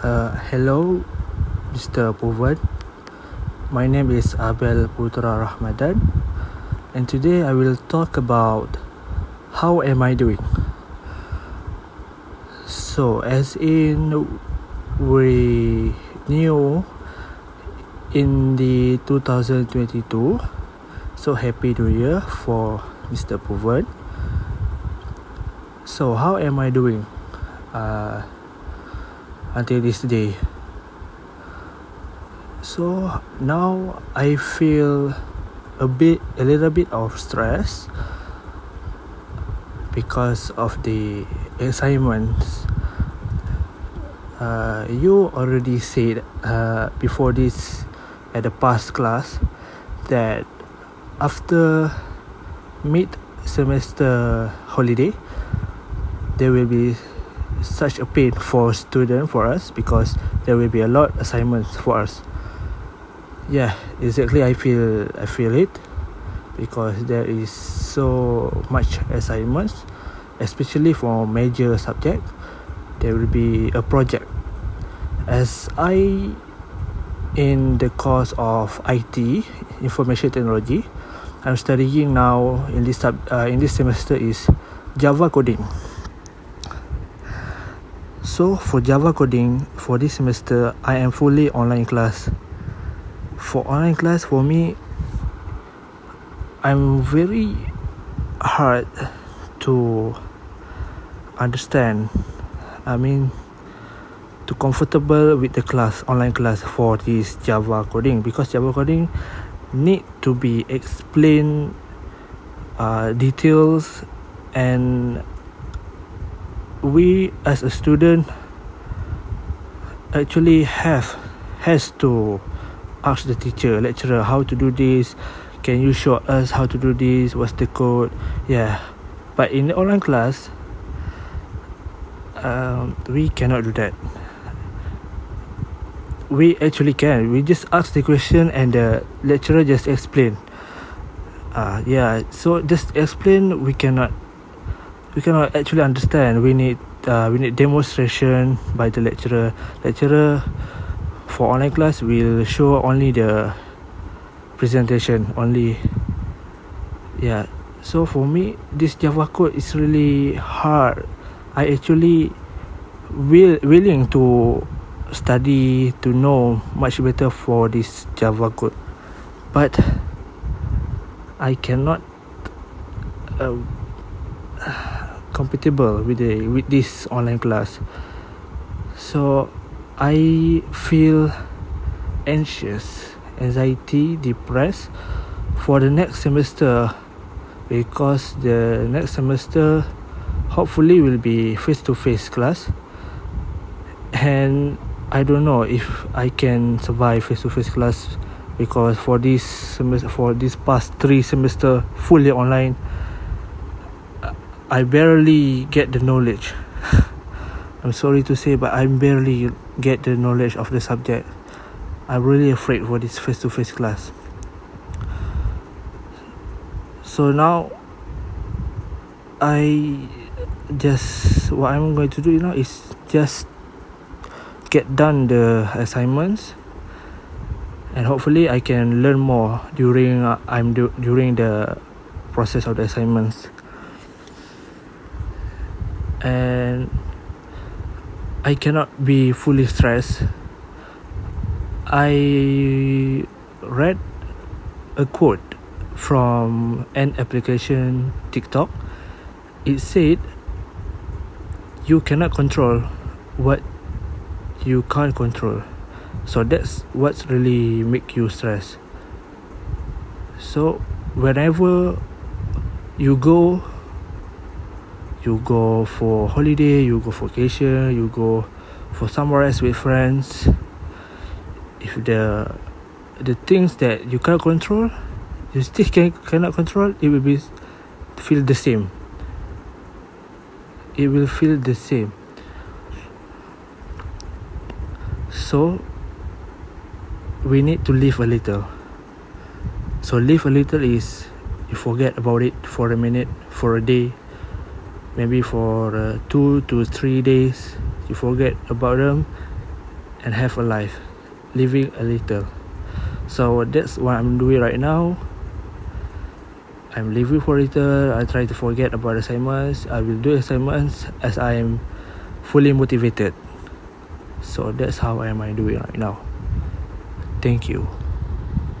Uh, hello, Mr. Povan. My name is Abel Putra Rahmadan, and today I will talk about how am I doing. So, as in, we knew in the 2022, so happy New Year for Mr. Povan. So, how am I doing? Uh, until this day. So now I feel a bit, a little bit of stress because of the assignments. Uh, you already said uh, before this at the past class that after mid semester holiday there will be such a pain for student for us because there will be a lot assignments for us. Yeah exactly i feel i feel it because there is so much assignments especially for major subject there will be a project. As i in the course of IT information technology I'm studying now in this sub, uh, in this semester is Java coding So for Java coding for this semester, I am fully online class. For online class, for me, I'm very hard to understand. I mean, to comfortable with the class online class for this Java coding because Java coding need to be explained uh, details and we as a student actually have has to ask the teacher lecturer how to do this can you show us how to do this what's the code? Yeah. But in the online class um, we cannot do that. We actually can. We just ask the question and the lecturer just explain. Uh, yeah. So just explain we cannot we cannot actually understand. We need uh, we need demonstration by the lecturer. Lecturer for online class will show only the presentation only. Yeah. So for me, this Java code is really hard. I actually will willing to study to know much better for this Java code, but I cannot. Uh, compatible with the with this online class. So i feel anxious anxiety depressed for the next semester because the next semester hopefully will be face to face class. And i don't know if i can survive face to face class because for this semester for this past three semester fully online I barely get the knowledge. I'm sorry to say, but I barely get the knowledge of the subject. I'm really afraid for this face to face class. So now, I just what I'm going to do now is just get done the assignments and hopefully I can learn more during uh, I'm do, during the process of the assignments and I cannot be fully stressed. I read a quote from an application TikTok. It said, You cannot control what you can't control. So that's what's really make you stress. So whenever you go you go for holiday you go for vacation you go for somewhere else with friends. If the the things that you can't control you still can, cannot control it will be feel the same. It will feel the same. So we need to live a little. So live a little is you forget about it for a minute for a day maybe for uh, two to three days you forget about them and have a life living a little. So that's what i'm doing right now. I'm living for a little. I try to forget about assignments. I will do assignments as i am fully motivated. So that's how am i doing right now. Thank you